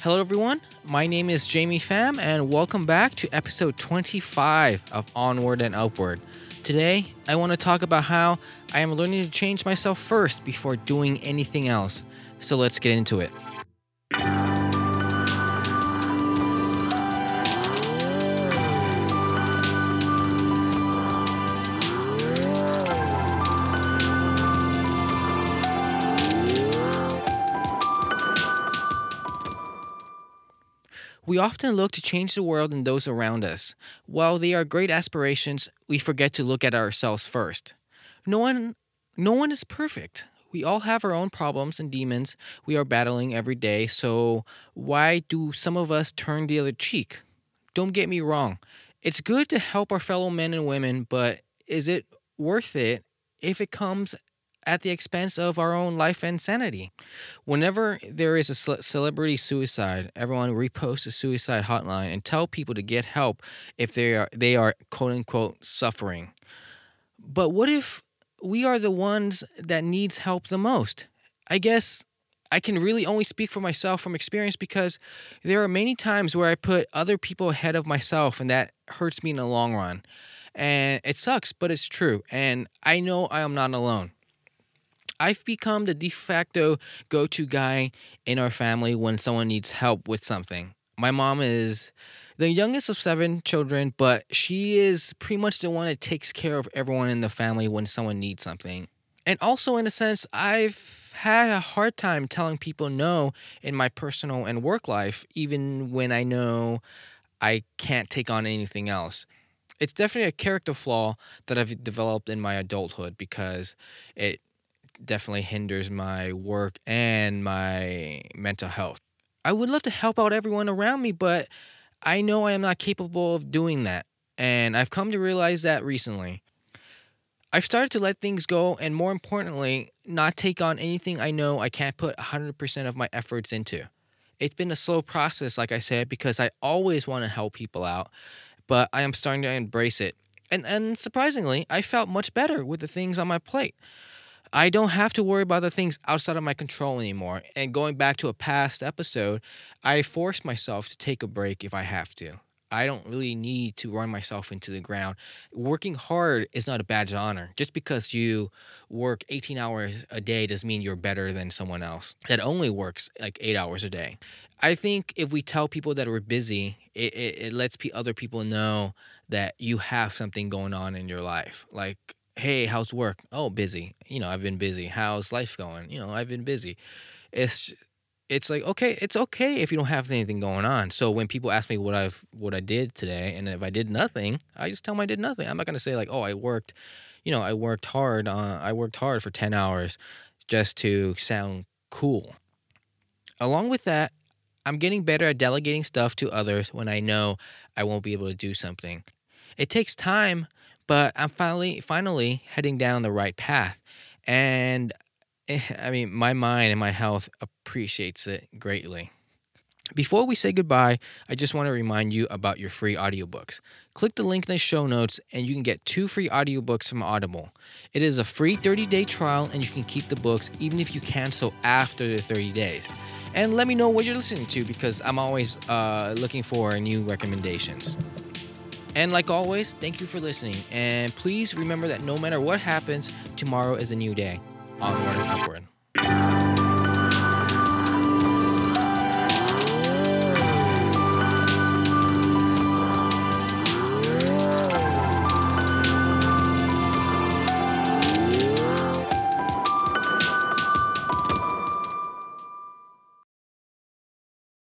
Hello, everyone. My name is Jamie Pham, and welcome back to episode 25 of Onward and Upward. Today, I want to talk about how I am learning to change myself first before doing anything else. So let's get into it. We often look to change the world and those around us. While they are great aspirations, we forget to look at ourselves first. No one no one is perfect. We all have our own problems and demons we are battling every day, so why do some of us turn the other cheek? Don't get me wrong. It's good to help our fellow men and women, but is it worth it if it comes at the expense of our own life and sanity. Whenever there is a celebrity suicide, everyone reposts a suicide hotline and tell people to get help if they are they are quote unquote suffering. But what if we are the ones that needs help the most? I guess I can really only speak for myself from experience because there are many times where I put other people ahead of myself and that hurts me in the long run. And it sucks, but it's true. And I know I am not alone. I've become the de facto go to guy in our family when someone needs help with something. My mom is the youngest of seven children, but she is pretty much the one that takes care of everyone in the family when someone needs something. And also, in a sense, I've had a hard time telling people no in my personal and work life, even when I know I can't take on anything else. It's definitely a character flaw that I've developed in my adulthood because it definitely hinders my work and my mental health. I would love to help out everyone around me, but I know I am not capable of doing that. And I've come to realize that recently. I've started to let things go and, more importantly, not take on anything I know I can't put 100% of my efforts into. It's been a slow process, like I said, because I always want to help people out, but I am starting to embrace it. And, and surprisingly, I felt much better with the things on my plate. I don't have to worry about the things outside of my control anymore. And going back to a past episode, I force myself to take a break if I have to. I don't really need to run myself into the ground. Working hard is not a badge of honor. Just because you work 18 hours a day doesn't mean you're better than someone else that only works like eight hours a day. I think if we tell people that we're busy, it, it, it lets other people know that you have something going on in your life. Like hey, how's work? Oh, busy. You know, I've been busy. How's life going? You know, I've been busy. It's it's like okay, it's okay if you don't have anything going on. So when people ask me what I've what I did today, and if I did nothing, I just tell them I did nothing. I'm not gonna say like, oh, I worked, you know, I worked hard. Uh, I worked hard for ten hours, just to sound cool. Along with that, I'm getting better at delegating stuff to others when I know I won't be able to do something. It takes time but I'm finally finally heading down the right path. And eh, I mean, my mind and my health appreciates it greatly. Before we say goodbye, I just want to remind you about your free audiobooks. Click the link in the show notes and you can get two free audiobooks from Audible. It is a free 30 day trial and you can keep the books even if you cancel after the 30 days. And let me know what you're listening to because I'm always uh, looking for new recommendations. And like always, thank you for listening. And please remember that no matter what happens, tomorrow is a new day. Onward and upward.